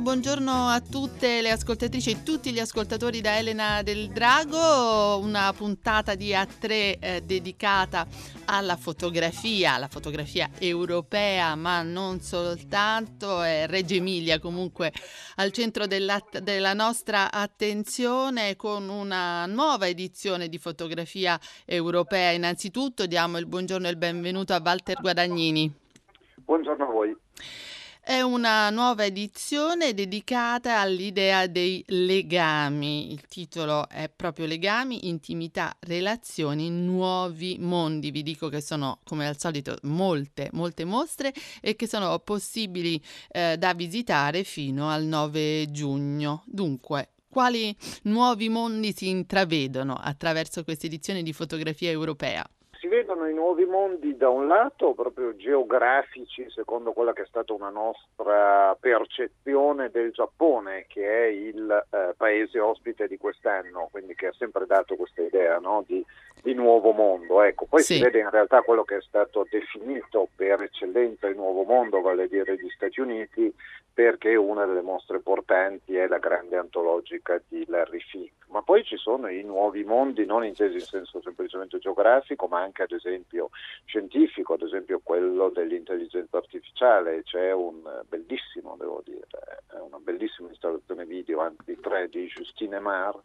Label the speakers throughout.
Speaker 1: Buongiorno, a tutte le ascoltatrici e tutti gli ascoltatori da Elena del Drago, una puntata di A3 eh, dedicata alla fotografia, alla fotografia europea, ma non soltanto, è Reggio Emilia comunque al centro della nostra attenzione con una nuova edizione di fotografia europea. Innanzitutto diamo il buongiorno e il benvenuto a Walter Guadagnini.
Speaker 2: Buongiorno a voi.
Speaker 1: È una nuova edizione dedicata all'idea dei legami. Il titolo è proprio Legami, intimità, relazioni, nuovi mondi. Vi dico che sono, come al solito, molte, molte mostre e che sono possibili eh, da visitare fino al 9 giugno. Dunque, quali nuovi mondi si intravedono attraverso questa edizione di fotografia europea?
Speaker 2: Si vedono i nuovi mondi da un lato proprio geografici, secondo quella che è stata una nostra percezione del Giappone, che è il eh, paese ospite di quest'anno, quindi che ha sempre dato questa idea no? di, di, nuovo mondo. Ecco, poi sì. si vede in realtà quello che è stato definito per eccellenza il nuovo mondo, vale a dire gli Stati Uniti, perché una delle mostre portanti è la grande antologica di Larry Fink. Ma poi ci sono i nuovi mondi, non intesi in senso semplicemente geografico, ma anche ad esempio scientifico, ad esempio quello dell'intelligenza artificiale. C'è un bellissimo, devo dire, una bellissima installazione video, anzi tre, di Justine Mar.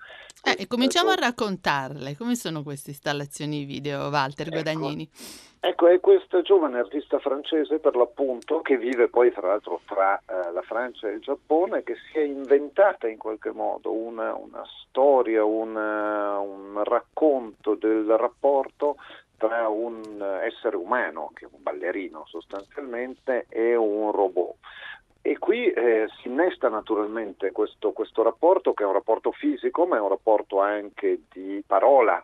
Speaker 1: Eh, cominciamo a raccontarle, come sono queste installazioni video, Walter ecco. Guadagnini?
Speaker 2: Ecco. Ecco, è questa giovane artista francese per l'appunto che vive poi tra l'altro tra eh, la Francia e il Giappone, che si è inventata in qualche modo una, una storia, una, un racconto del rapporto tra un essere umano, che è un ballerino sostanzialmente, e un robot. E qui eh, si innesta naturalmente questo, questo rapporto, che è un rapporto fisico, ma è un rapporto anche di parola,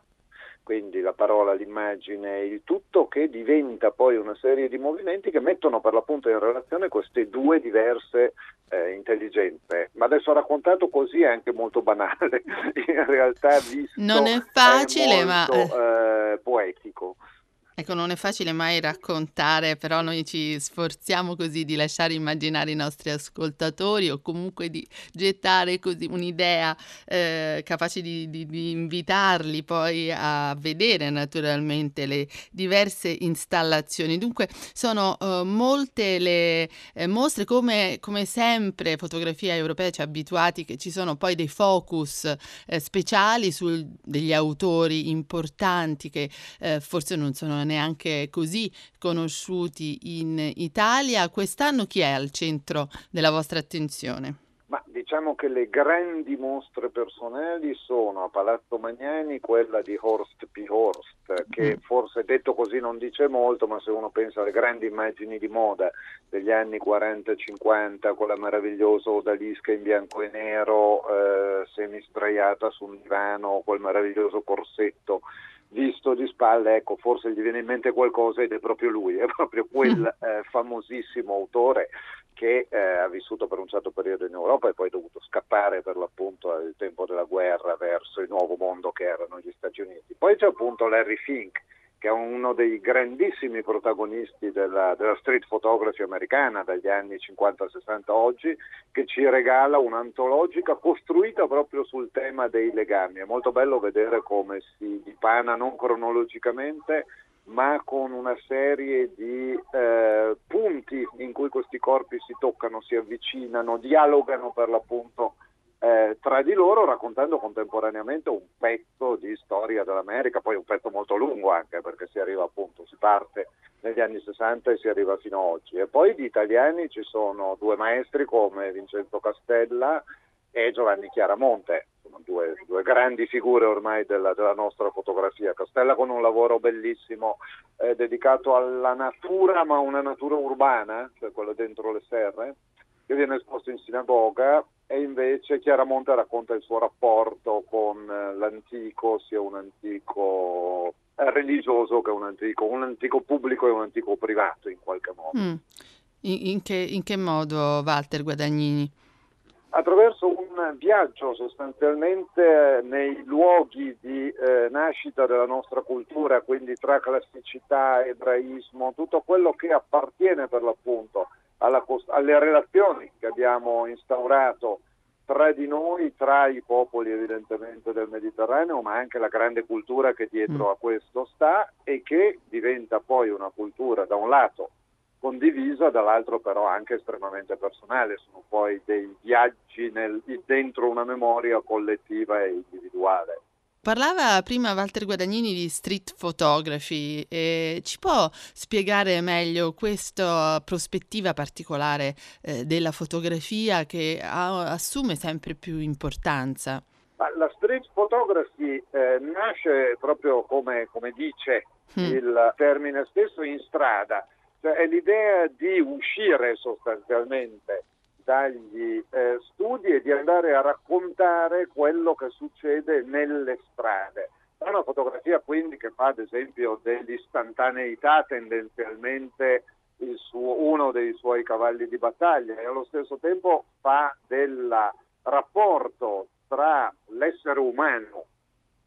Speaker 2: quindi la parola, l'immagine, il tutto che diventa poi una serie di movimenti che mettono per l'appunto in relazione queste due diverse eh, intelligenze. Ma adesso raccontato così è anche molto banale, in realtà visto
Speaker 1: non è facile,
Speaker 2: è molto,
Speaker 1: ma
Speaker 2: eh, poetico.
Speaker 1: Ecco, non è facile mai raccontare, però noi ci sforziamo così di lasciare immaginare i nostri ascoltatori o comunque di gettare così un'idea eh, capace di, di, di, invitarli poi a vedere naturalmente le diverse installazioni. Dunque sono eh, molte le eh, mostre, come, come, sempre Fotografia Europea ci ha abituati che ci sono poi dei focus eh, speciali su degli autori importanti che eh, forse non sono neanche così conosciuti in Italia. Quest'anno chi è al centro della vostra attenzione?
Speaker 2: Ma diciamo che le grandi mostre personali sono a Palazzo Magnani quella di Horst P. Horst, che mm. forse detto così non dice molto, ma se uno pensa alle grandi immagini di moda degli anni 40-50, quella meravigliosa odalisca in bianco e nero, eh, semi sdraiata su un divano, quel meraviglioso corsetto visto di spalle, ecco, forse gli viene in mente qualcosa ed è proprio lui, è proprio quel mm. eh, famosissimo autore che eh, ha vissuto per un certo periodo in Europa e poi è dovuto scappare per l'appunto al tempo della guerra verso il nuovo mondo che erano gli Stati Uniti. Poi c'è appunto Larry Fink, che è uno dei grandissimi protagonisti della, della, street photography americana dagli anni 50-60 oggi, che ci regala un'antologica costruita proprio sul tema dei legami. È molto bello vedere come si dipana non cronologicamente, ma con una serie di eh, punti in cui questi corpi si toccano, si avvicinano, dialogano per l'appunto eh, tra di loro raccontando contemporaneamente un pezzo di storia dell'America, poi un pezzo molto lungo anche perché si arriva appunto, si parte negli anni 60 e si arriva fino ad oggi. E poi di italiani ci sono due maestri come Vincenzo Castella e Giovanni Chiaramonte, sono due, due grandi figure ormai della, della, nostra fotografia. Castella con un lavoro bellissimo eh, dedicato alla natura, ma una natura urbana, cioè quella dentro le serre, che viene esposto in sinagoga e invece Chiaramonte racconta il suo rapporto con eh, l'antico, sia un antico eh, religioso che un antico, un antico pubblico e un antico privato in qualche modo. Mm.
Speaker 1: In, che, in, che, modo, Walter Guadagnini?
Speaker 2: Attraverso un un viaggio sostanzialmente nei luoghi di eh, nascita della nostra cultura, quindi tra classicità, ebraismo, tutto quello che appartiene per l'appunto alla, alle relazioni che abbiamo instaurato tra di noi, tra i popoli evidentemente del Mediterraneo, ma anche la grande cultura che dietro mm. a questo sta e che diventa poi una cultura da un lato condivisa, dall'altro però anche estremamente personale, sono poi dei viaggi nel, dentro una memoria collettiva e individuale.
Speaker 1: Parlava prima Walter Guadagnini di street photography e ci può spiegare meglio questa prospettiva particolare eh, della fotografia che ha, assume sempre più importanza?
Speaker 2: La street photography eh, nasce proprio come, come dice mm. il termine stesso in strada, cioè è l'idea di uscire sostanzialmente dagli eh, studi e di andare a raccontare quello che succede nelle strade. È una fotografia quindi che fa ad esempio dell'istantaneità tendenzialmente suo, uno dei suoi cavalli di battaglia e allo stesso tempo fa del rapporto tra l'essere umano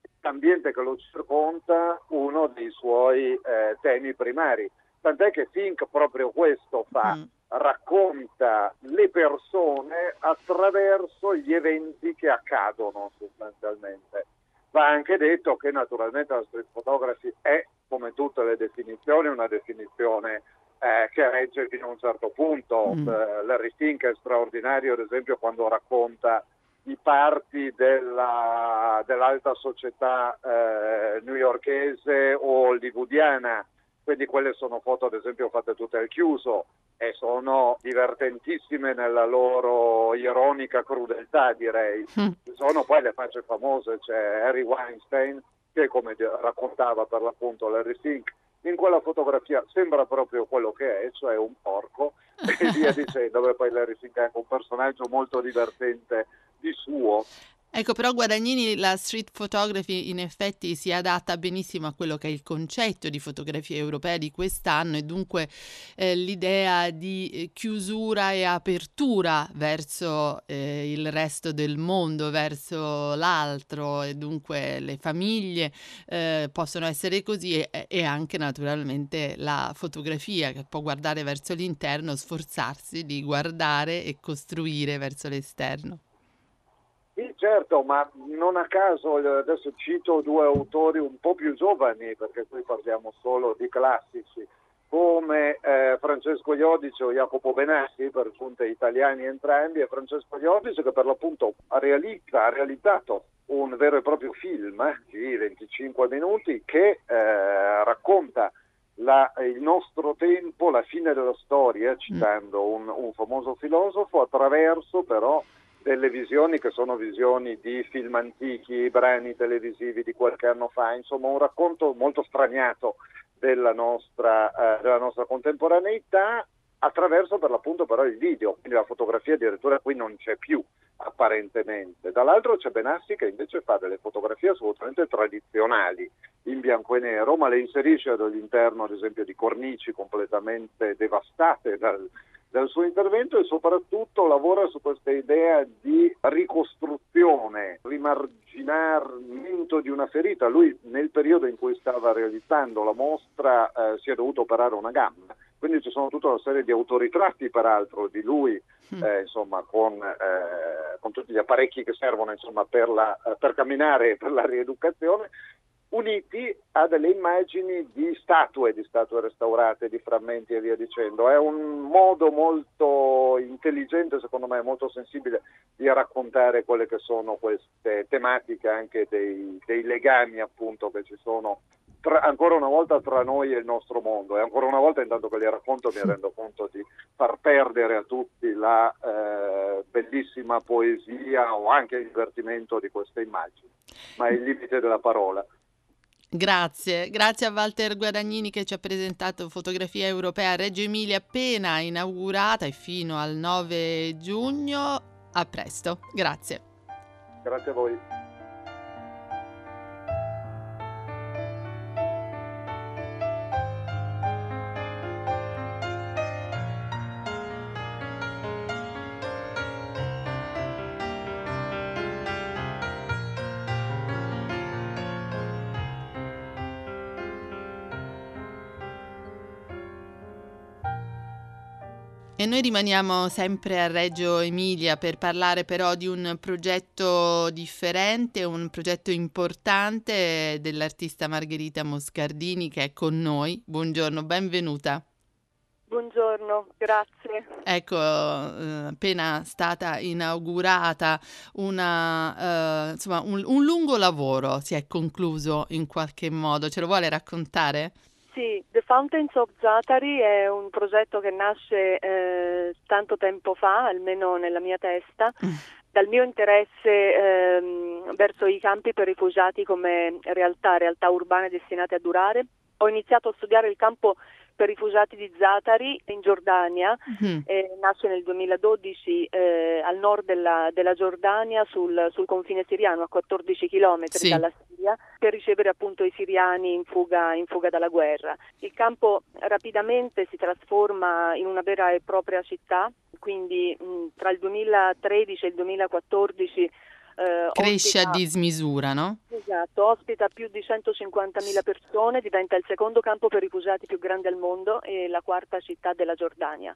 Speaker 2: e l'ambiente che lo circonda uno dei suoi eh, temi primari. Tant'è che Fink proprio questo fa. Mm racconta le persone attraverso gli eventi che accadono sostanzialmente. Va anche detto che naturalmente la street photography è, come tutte le definizioni, una definizione eh, che regge fino a un certo punto. Mm. Eh, Larry Fink è straordinario, ad esempio, quando racconta i parti della, dell'alta società eh, newyorchese o hollywoodiana quindi quelle sono foto ad esempio fatte tutte al chiuso e sono divertentissime nella loro ironica crudeltà direi. Mm. Sono poi le facce famose, c'è Harry Weinstein che come raccontava per l'appunto Larry Fink in quella fotografia sembra proprio quello che è, cioè un porco e via dicendo, dove poi Larry Fink è anche un personaggio molto divertente di suo
Speaker 1: Ecco, però Guadagnini, la street photography in effetti si adatta benissimo a quello che è il concetto di fotografia europea di quest'anno e dunque eh, l'idea di eh, chiusura e apertura verso eh, il resto del mondo, verso l'altro e dunque le famiglie eh, possono essere così e, e anche naturalmente la fotografia che può guardare verso l'interno, sforzarsi di guardare e costruire verso l'esterno.
Speaker 2: Certo, ma non a caso adesso cito due autori un po' più giovani, perché qui parliamo solo di classici, come eh, Francesco Iodice o Jacopo Benassi, per giunta italiani entrambi, e Francesco Iodice che per l'appunto realizza, ha realizzato un vero e proprio film eh, di 25 minuti che eh, racconta la, il nostro tempo, la fine della storia, citando un, un famoso filosofo, attraverso però delle visioni che sono visioni di film antichi, brani televisivi di qualche anno fa, insomma un racconto molto straniato della nostra, eh, della nostra contemporaneità attraverso per l'appunto però il video, quindi la fotografia addirittura qui non c'è più apparentemente. Dall'altro c'è Benassi che invece fa delle fotografie assolutamente tradizionali in bianco e nero, ma le inserisce all'interno ad esempio di cornici completamente devastate dal, del suo intervento e soprattutto lavora su questa idea di ricostruzione, rimarginamento di una ferita. Lui nel periodo in cui stava realizzando la mostra eh, si è dovuto operare una gamba, quindi ci sono tutta una serie di autoritratti peraltro di lui, mm. eh, insomma, con, eh, con, tutti gli apparecchi che servono insomma, per, la, per camminare e per la rieducazione uniti a delle immagini di statue, di statue restaurate, di frammenti e via dicendo. È un modo molto intelligente, secondo me, molto sensibile di raccontare quelle che sono queste tematiche, anche dei, dei legami appunto che ci sono tra, ancora una volta tra noi e il nostro mondo e ancora una volta intanto che li racconto mi rendo conto di far perdere a tutti la eh, bellissima poesia o anche il divertimento di queste immagini, ma è il limite della parola.
Speaker 1: Grazie, grazie a Walter Guadagnini che ci ha presentato fotografia europea Reggio Emilia appena inaugurata e fino al 9 giugno. A presto, grazie.
Speaker 2: Grazie a voi.
Speaker 1: E noi rimaniamo sempre a Reggio Emilia per parlare però di un progetto differente, un progetto importante dell'artista Margherita Moscardini che è con noi. Buongiorno, benvenuta.
Speaker 3: Buongiorno, grazie.
Speaker 1: Ecco, eh, appena stata inaugurata una, eh, insomma, un, un lungo lavoro si è concluso in qualche modo. Ce lo vuole raccontare?
Speaker 3: Sì, The Fountains of Zatari è un progetto che nasce eh, tanto tempo fa, almeno nella mia testa, mm. dal mio interesse ehm, verso i campi per rifugiati come realtà, realtà urbane destinate a durare. Ho iniziato a studiare il campo per rifugiati di Zatari in Giordania, mm-hmm. eh, nasce nel 2012 eh, al nord della, della Giordania sul, sul, confine siriano a 14 km sì. dalla Siria per ricevere appunto i siriani in fuga, in fuga dalla guerra. Il campo rapidamente si trasforma in una vera e propria città, quindi mh, tra il 2013 e il 2014
Speaker 1: eh, Cresce ospita, a dismisura, no?
Speaker 3: Esatto, ospita più di 150.000 persone, diventa il secondo campo per rifugiati più grande al mondo e la quarta città della Giordania.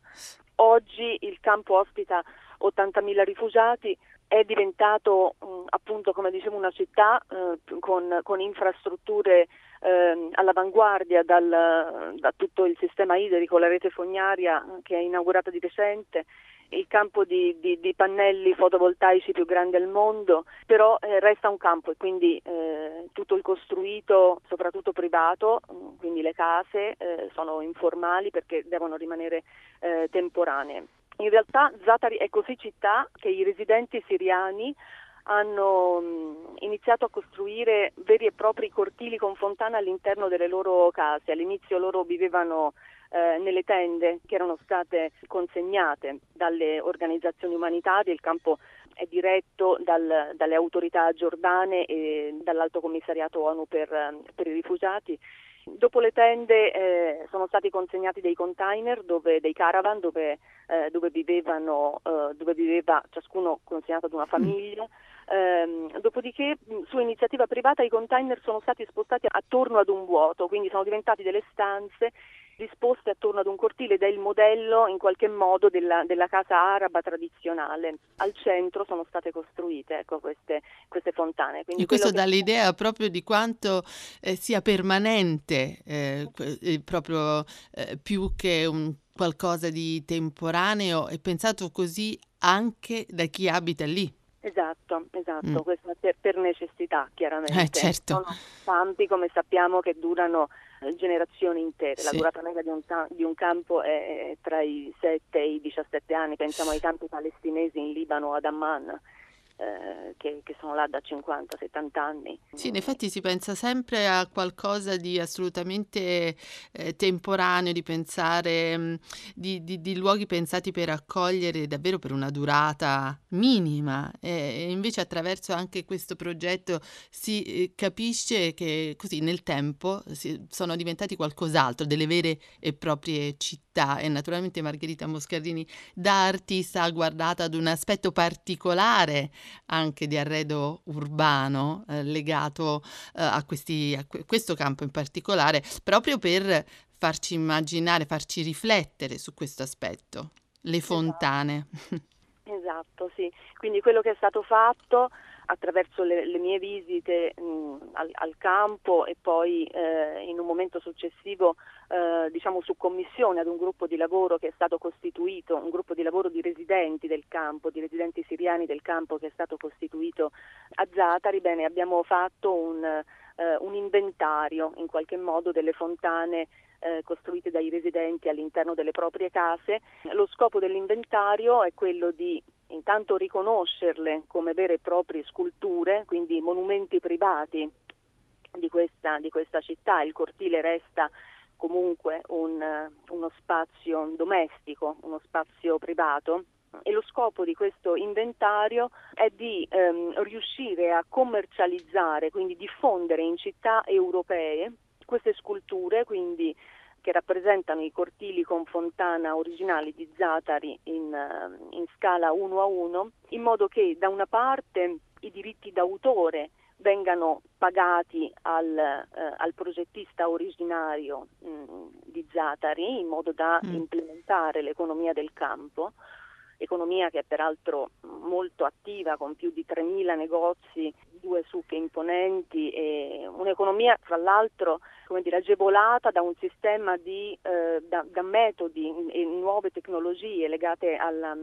Speaker 3: Oggi il campo ospita 80.000 rifugiati, è diventato mh, appunto, come dicevo, una città eh, con, con, infrastrutture eh, all'avanguardia dal, da tutto il sistema idrico, la rete fognaria che è inaugurata di recente il campo di, di, di, pannelli fotovoltaici più grande al mondo, però eh, resta un campo e quindi eh, tutto il costruito, soprattutto privato, mm, quindi le case eh, sono informali perché devono rimanere eh, temporanee. In realtà Zatari è così città che i residenti siriani hanno mm, iniziato a costruire veri e propri cortili con fontana all'interno delle loro case. All'inizio loro vivevano eh, nelle tende che erano state consegnate dalle organizzazioni umanitarie, il campo è diretto dal, dalle autorità giordane e dall'Alto Commissariato ONU per, per i rifugiati. Dopo le tende eh, sono stati consegnati dei container, dove, dei caravan dove, eh, dove, vivevano, eh, dove viveva ciascuno consegnato ad una famiglia. Eh, dopodiché su iniziativa privata i container sono stati spostati attorno ad un vuoto, quindi sono diventati delle stanze disposte attorno ad un cortile ed è il modello in qualche modo della, della casa araba tradizionale. Al centro sono state costruite ecco, queste, queste, fontane.
Speaker 1: Quindi e questo dà che... l'idea proprio di quanto eh, sia permanente, eh, eh, proprio eh, più che un qualcosa di temporaneo e pensato così anche da chi abita lì.
Speaker 3: Esatto, esatto, mm. questo per, per necessità chiaramente.
Speaker 1: Eh, certo.
Speaker 3: Sono campi come sappiamo che durano generazioni intere, sì. la durata media di un, di un, campo è tra i 7 e i 17 anni, pensiamo ai campi palestinesi in Libano, ad Amman eh, che, che, sono là da 50-70 anni.
Speaker 1: Sì, in effetti si pensa sempre a qualcosa di assolutamente eh, temporaneo, di pensare, mm, di, di, di, luoghi pensati per accogliere davvero per una durata minima e, e invece attraverso anche questo progetto si eh, capisce che così nel tempo si, sono diventati qualcos'altro, delle vere e proprie città e naturalmente Margherita Moscardini da artista ha guardato ad un aspetto particolare anche di arredo urbano eh, legato eh, a, questi, a questo campo in particolare, proprio per farci immaginare, farci riflettere su questo aspetto, le esatto. fontane.
Speaker 3: Esatto, sì. Quindi quello che è stato fatto attraverso le, le mie visite mh, al, al, campo e poi eh, in un momento successivo eh, diciamo su commissione ad un gruppo di lavoro che è stato costituito, un gruppo di lavoro di residenti del campo, di residenti siriani del campo che è stato costituito a Zatari, bene, abbiamo fatto un, eh, un inventario in qualche modo delle fontane eh, costruite dai residenti all'interno delle proprie case. Lo scopo dell'inventario è quello di intanto riconoscerle come vere e proprie sculture, quindi monumenti privati di questa, di questa città. Il cortile resta comunque un, uno spazio domestico, uno spazio privato e lo scopo di questo inventario è di ehm, riuscire a commercializzare, quindi diffondere in città europee queste sculture, quindi che rappresentano i cortili con fontana originali di Zatari in, in scala 1 a 1, in modo che da una parte i diritti d'autore vengano pagati al, eh, al progettista originario mh, mm, di Zatari in modo da mm. implementare l'economia del campo economia che è peraltro molto attiva con più di 3.000 negozi, due sucche imponenti e un'economia tra l'altro dire, agevolata da un sistema di eh, da, da, metodi e nuove tecnologie legate alla,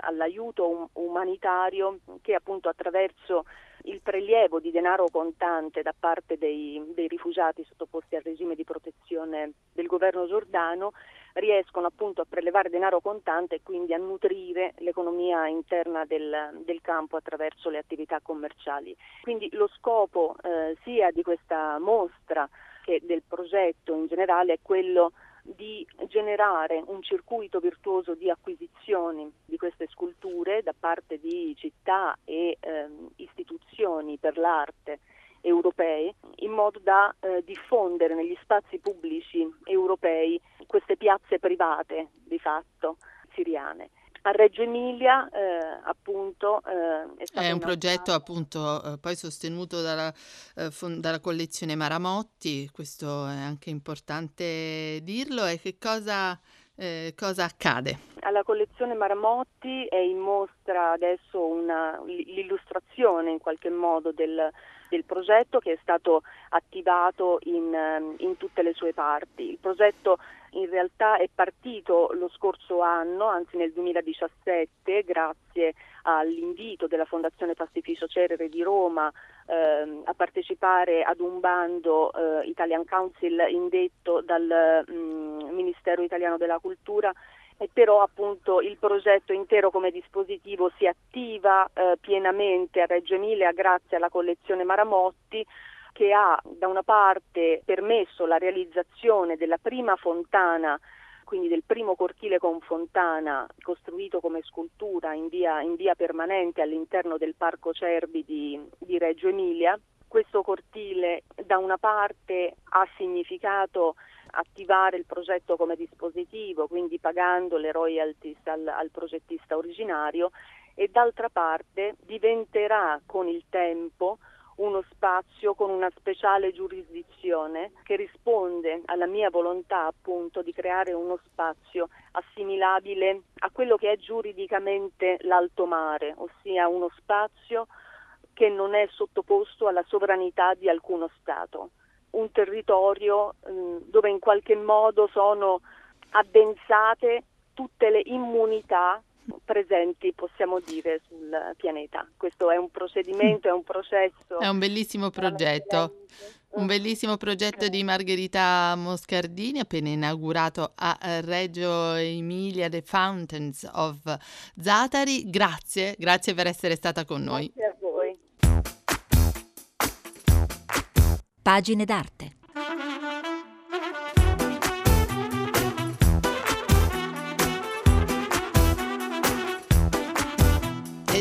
Speaker 3: all'aiuto um, umanitario che appunto attraverso il prelievo di denaro contante da parte dei, dei rifugiati sottoposti al regime di protezione del governo giordano riescono appunto a prelevare denaro contante e quindi a nutrire l'economia interna del, del campo attraverso le attività commerciali. Quindi lo scopo eh, sia di questa mostra che del progetto in generale è quello di generare un circuito virtuoso di acquisizioni di queste sculture da parte di città e eh, istituzioni per l'arte europee in modo da eh, diffondere negli spazi pubblici europei queste piazze private di fatto siriane. A Reggio Emilia eh, appunto eh,
Speaker 1: è, è un progetto appunto eh, poi sostenuto dalla, eh, fon- dalla, collezione Maramotti, questo è anche importante dirlo e che cosa, eh, cosa accade?
Speaker 3: Alla collezione Maramotti è in mostra adesso una, l'illustrazione in qualche modo del, del progetto che è stato attivato in, ehm, in tutte le sue parti. Il progetto in realtà è partito lo scorso anno, anzi nel 2017, grazie all'invito della Fondazione Pastificio Cerere di Roma ehm, a partecipare ad un bando eh, Italian Council indetto dal mh, mm, Ministero Italiano della Cultura però appunto il progetto intero come dispositivo si attiva eh, pienamente a Reggio Emilia grazie alla collezione Maramotti che ha da una parte permesso la realizzazione della prima fontana quindi del primo cortile con fontana costruito come scultura in via, in via permanente all'interno del Parco Cerbi di, di Reggio Emilia. Questo cortile da una parte ha significato attivare il progetto come dispositivo, quindi pagando le royalties al, al progettista originario e d'altra parte diventerà con il tempo uno spazio con una speciale giurisdizione che risponde alla mia volontà appunto di creare uno spazio assimilabile a quello che è giuridicamente l'alto mare, ossia uno spazio che non è sottoposto alla sovranità di alcuno Stato un territorio mh, dove in qualche modo sono addensate tutte le immunità presenti, possiamo dire, sul pianeta. Questo è un procedimento, è un processo.
Speaker 1: È un bellissimo progetto. Un bellissimo progetto di Margherita Moscardini, appena inaugurato a Reggio Emilia, The Fountains of Zatari. Grazie, grazie per essere stata con noi.
Speaker 3: Grazie
Speaker 4: Pagine d'arte.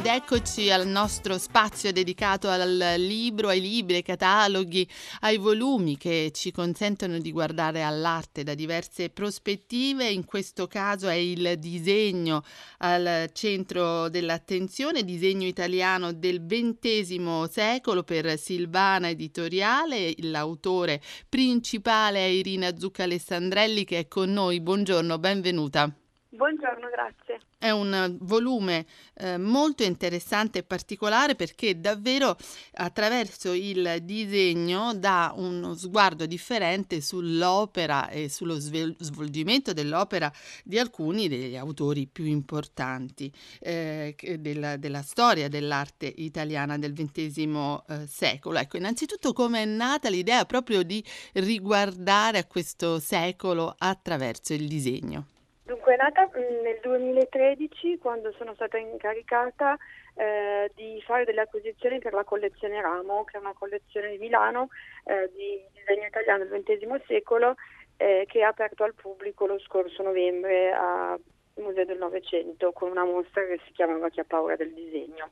Speaker 1: Ed eccoci al nostro spazio dedicato al libro, ai libri, ai cataloghi, ai volumi che ci consentono di guardare all'arte da diverse prospettive. In questo caso è il disegno al centro dell'attenzione, disegno italiano del XX secolo per Silvana Editoriale. L'autore principale è Irina Zucca Alessandrelli che è con noi. Buongiorno, benvenuta.
Speaker 5: Buongiorno, grazie.
Speaker 1: È un volume eh, molto interessante e particolare perché davvero attraverso il disegno dà uno sguardo differente sull'opera e sullo svol- svolgimento dell'opera di alcuni degli autori più importanti eh, della, della, storia dell'arte italiana del XX eh, secolo. Ecco, innanzitutto come è nata l'idea proprio di riguardare a questo secolo attraverso il disegno?
Speaker 5: Dunque è nata mm, nel 2013 quando sono stata incaricata eh, di fare delle acquisizioni per la collezione Ramo, che è una collezione di Milano eh, di disegno italiano del XX secolo eh, che ha aperto al pubblico lo scorso novembre al Museo del Novecento con una mostra che si chiamava Chi ha paura del disegno.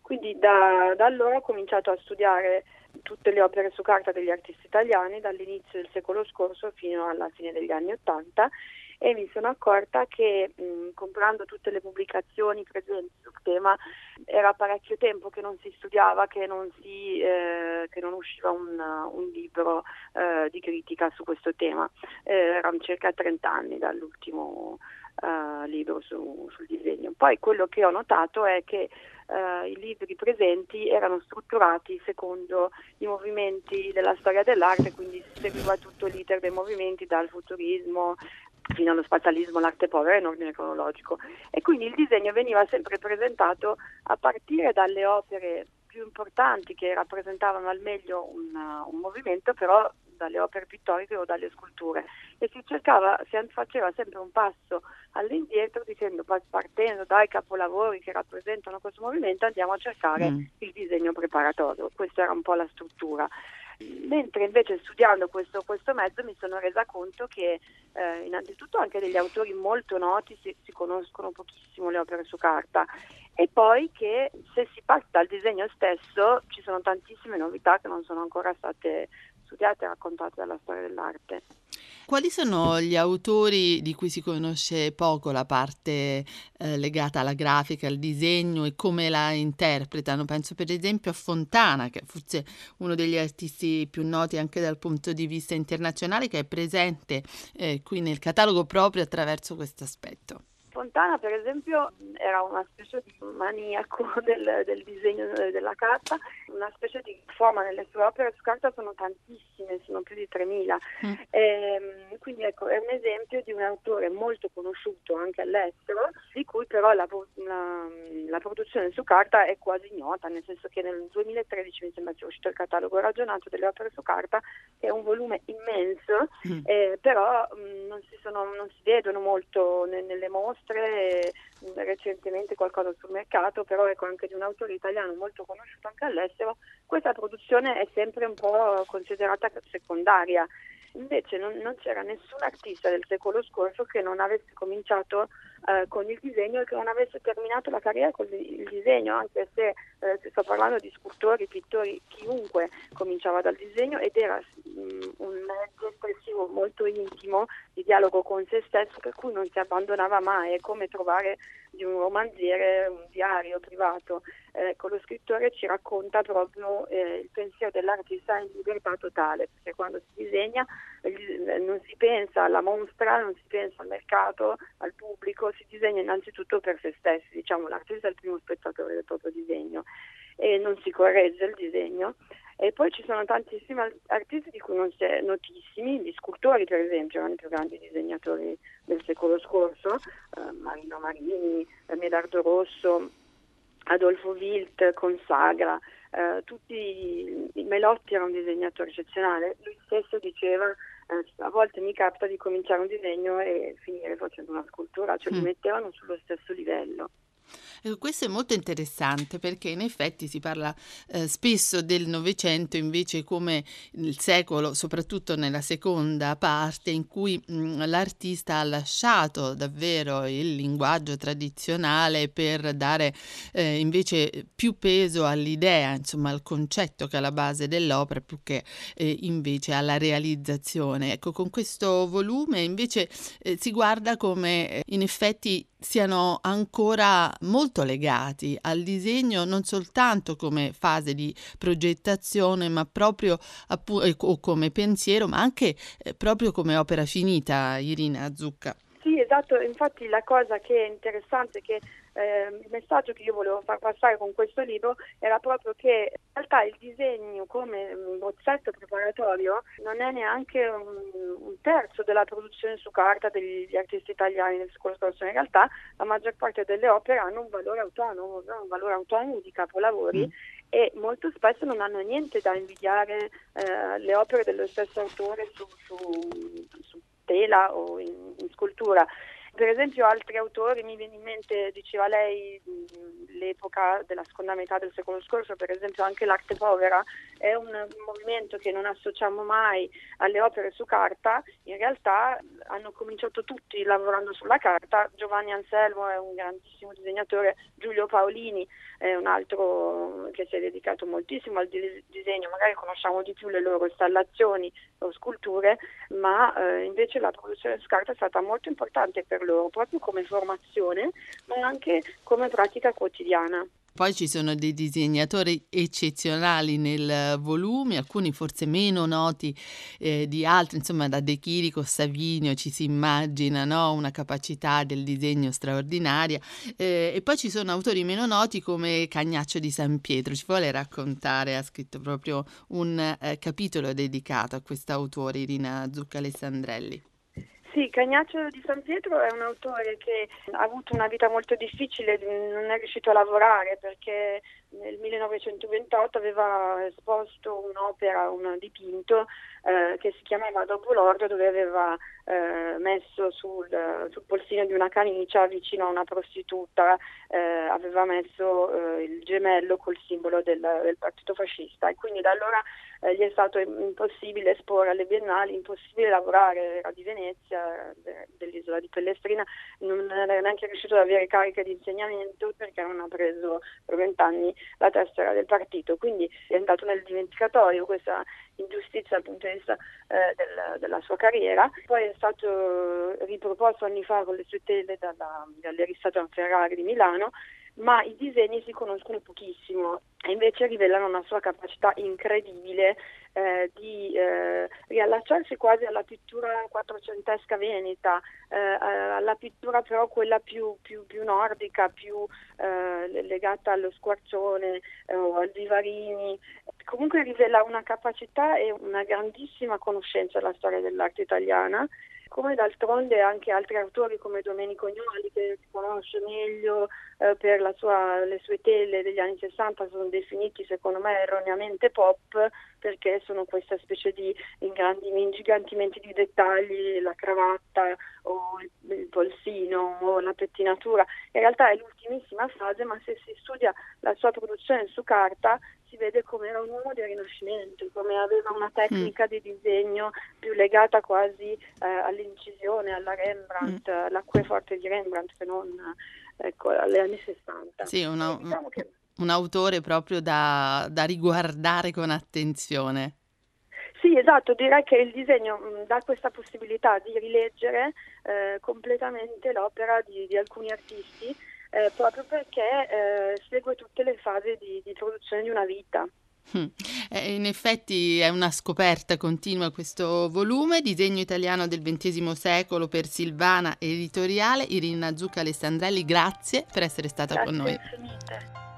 Speaker 5: Quindi da, da allora ho cominciato a studiare tutte le opere su carta degli artisti italiani dall'inizio del secolo scorso fino alla fine degli anni Ottanta e mi sono accorta che mh, comprando tutte le pubblicazioni presenti sul tema era parecchio tempo che non si studiava, che non, si, eh, che non usciva un, un libro eh, di critica su questo tema. Eh, erano circa 30 anni dall'ultimo uh, libro su, sul disegno. Poi quello che ho notato è che uh, i libri presenti erano strutturati secondo i movimenti della storia dell'arte, quindi si seguiva tutto l'iter dei movimenti dal futurismo fino allo spazialismo, l'arte povera in ordine cronologico e quindi il disegno veniva sempre presentato a partire dalle opere più importanti che rappresentavano al meglio un, un movimento, però dalle opere pittoriche o dalle sculture e si cercava, si faceva sempre un passo all'indietro dicendo partendo dai capolavori che rappresentano questo movimento andiamo a cercare mm. il disegno preparatorio, questa era un po' la struttura. Mentre invece studiando questo, questo mezzo mi sono resa conto che eh, innanzitutto anche degli autori molto noti si, si conoscono pochissimo le opere su carta e poi che se si parte dal disegno stesso ci sono tantissime novità che non sono ancora state studiate e raccontate dalla storia dell'arte.
Speaker 1: Quali sono gli autori di cui si conosce poco la parte eh, legata alla grafica, al disegno e come la interpretano? Penso per esempio a Fontana, che è forse uno degli artisti più noti anche dal punto di vista internazionale, che è presente eh, qui nel catalogo proprio attraverso questo aspetto.
Speaker 5: Fontana, per esempio, era una specie di maniaco del, del, disegno della carta, una specie di forma nelle sue opere su carta sono tantissime, sono più di 3000. Mm. E, ehm, quindi ecco, è un esempio di un autore molto conosciuto anche all'estero, di cui però la, la, la produzione su carta è quasi ignota, nel senso che nel 2013 mi sembra sia uscito il catalogo ragionato delle opere su carta, che è un volume immenso, mm. eh, però mh, mm, non, si sono, non, si vedono molto nelle mostre mostre, recentemente qualcosa sul mercato, però ecco anche di un autore italiano molto conosciuto anche all'estero, questa produzione è sempre un po' considerata secondaria. Invece non, non c'era nessun artista del secolo scorso che non avesse cominciato eh, con il disegno e che non avesse terminato la carriera con il disegno, anche se eh, sto parlando di scultori, pittori, chiunque cominciava dal disegno ed era mh, mm, un mezzo espressivo molto intimo di dialogo con se stesso per cui non si abbandonava mai, è come trovare di un romanziere un diario privato. Ecco, lo scrittore ci racconta proprio eh, il pensiero dell'artista in libertà totale, perché quando si disegna non si pensa alla mostra, non si pensa al mercato, al pubblico, si disegna innanzitutto per se stessi, diciamo l'artista è il primo spettatore del proprio disegno e non si corregge il disegno. E poi ci sono tantissimi artisti di cui non si è notissimi, gli scultori per esempio, erano i più grandi disegnatori del secolo scorso, eh, Marino Marini, Medardo Rosso, Adolfo Wilt, Consagra, eh, tutti i Melotti era un disegnatore eccezionale, lui stesso diceva a volte mi capita di cominciare un disegno e finire facendo una scultura, cioè mm. li mettevano sullo stesso livello.
Speaker 1: Ecco, questo è molto interessante perché in effetti si parla eh, spesso del Novecento invece come il secolo, soprattutto nella seconda parte, in cui mh, l'artista ha lasciato davvero il linguaggio tradizionale per dare eh, invece più peso all'idea, insomma al concetto che è la base dell'opera più che eh, invece alla realizzazione. Ecco, con questo volume invece eh, si guarda come eh, in effetti siano ancora molto legati al disegno non soltanto come fase di progettazione, ma proprio appu- eh, o come pensiero, ma anche eh, proprio come opera finita, Irina Zucca.
Speaker 5: Sì, esatto, infatti la cosa che è interessante è che eh, il messaggio che io volevo far passare con questo libro era proprio che in realtà il disegno come bozzetto preparatorio non è neanche un, un terzo della produzione su carta degli artisti italiani nel secolo scorso, in realtà la maggior parte delle opere hanno un valore autonomo, un valore autonomo di capolavori mm. e molto spesso non hanno niente da invidiare eh, le opere dello stesso autore su, su, su tela o in, in scultura Per esempio altri autori, mi viene in mente, diceva lei, l'epoca della seconda metà del secolo scorso, per esempio anche l'arte povera è un movimento che non associamo mai alle opere su carta, in realtà hanno cominciato tutti lavorando sulla carta, Giovanni Anselmo è un grandissimo disegnatore, Giulio Paolini è un altro che si è dedicato moltissimo al disegno, magari conosciamo di più le loro installazioni sculture, ma eh, invece la produzione su carta è stata molto importante per loro, proprio come formazione, ma anche come pratica quotidiana.
Speaker 1: Poi ci sono dei disegnatori eccezionali nel volume, alcuni forse meno noti eh, di altri, insomma da De Chirico, Savinio ci si immagina no? una capacità del disegno straordinaria eh, e poi ci sono autori meno noti come Cagnaccio di San Pietro, ci vuole raccontare, ha scritto proprio un eh, capitolo dedicato a questo autore Irina Zucca Alessandrelli.
Speaker 5: Sì, Cagnaccio di San Pietro è un autore che ha avuto una vita molto difficile, non è riuscito a lavorare perché nel 1928 aveva esposto un'opera, un dipinto eh, che si chiamava Dopo l'ordo dove aveva eh, messo sul, sul, polsino di una camicia vicino a una prostituta, eh, aveva messo eh, il gemello col simbolo del, del, partito fascista. E quindi da allora eh, gli è stato impossibile esporre alle biennali, impossibile lavorare, era di Venezia, de, dell'isola di Pellestrina, non era neanche riuscito ad avere carica di insegnamento perché non ha preso per vent'anni la tessera del partito, quindi è andato nel dimenticatorio questa ingiustizia dal punto di vista eh, del, della sua carriera. Poi è stato riproposto anni fa con le sue tele dalla Galleria Ferrari di Milano ma i disegni si conoscono pochissimo e invece rivelano una sua capacità incredibile eh, di eh, riallacciarsi quasi alla pittura quattrocentesca veneta, eh, alla pittura però quella più, più, più nordica, più eh, legata allo squarcione eh, o al Vivarini. Comunque rivela una capacità e una grandissima conoscenza della storia dell'arte italiana come d'altronde anche altri autori come Domenico Gnoli che si conosce meglio eh, per sua, le sue tele degli anni 60 sono definiti secondo me erroneamente pop perché sono questa specie di ingigantimenti di dettagli, la cravatta o il, polsino o la pettinatura. In realtà è l'ultimissima fase ma se si studia la sua produzione su carta si vede come era un uomo del Rinascimento, come aveva una tecnica mm. di disegno più legata quasi eh, all'incisione, alla Rembrandt, mm. all'acqueforte di Rembrandt che non ecco, alle anni 60.
Speaker 1: Sì, una, diciamo che... un autore proprio da, da riguardare con attenzione.
Speaker 5: Sì, esatto, direi che il disegno mh, mm, dà questa possibilità di rileggere eh, completamente l'opera di, di alcuni artisti eh, proprio perché eh, segue tutte le fasi di, di produzione di una vita.
Speaker 1: Hmm. Eh, in effetti è una scoperta continua questo volume, disegno italiano del XX secolo per Silvana Editoriale, Irina Zucca Alessandrelli, grazie per essere stata
Speaker 5: grazie
Speaker 1: con noi.
Speaker 5: Infinite.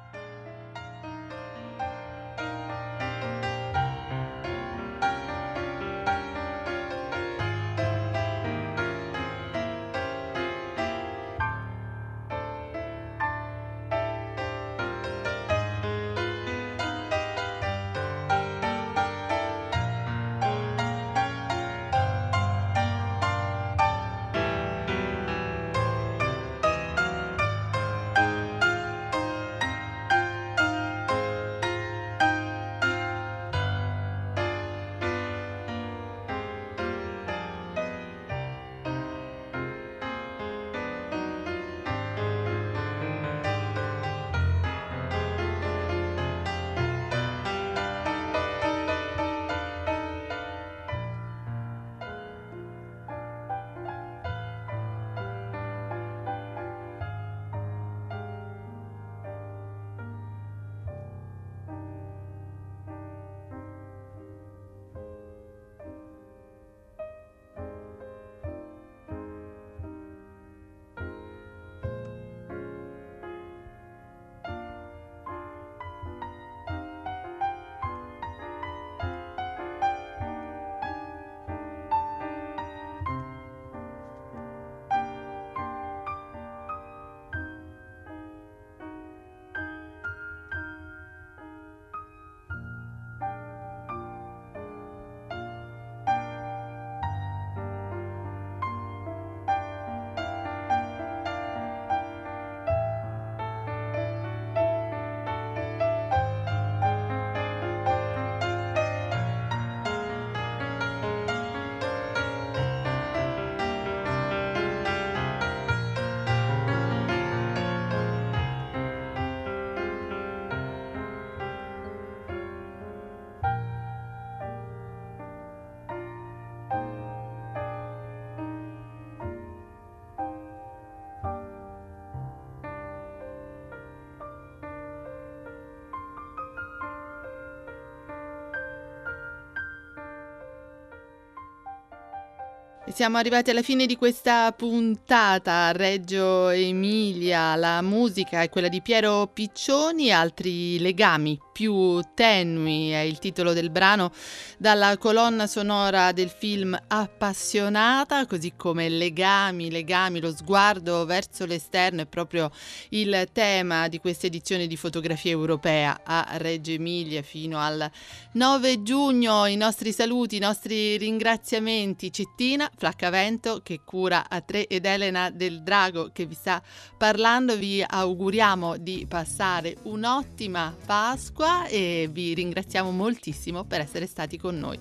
Speaker 1: Siamo arrivati alla fine di questa puntata. Reggio Emilia, la musica è quella di Piero Piccioni, altri legami più tenui è il titolo del brano dalla colonna sonora del film Appassionata, così come legami, legami, lo sguardo verso l'esterno è proprio il tema di questa edizione di fotografia europea a Reggio Emilia fino al 9 giugno. I nostri saluti, i nostri ringraziamenti. Cettina Flaccavento che cura a tre ed Elena del Drago che vi sta parlando. Vi auguriamo di passare un'ottima Pasqua e vi ringraziamo moltissimo per essere stati con noi.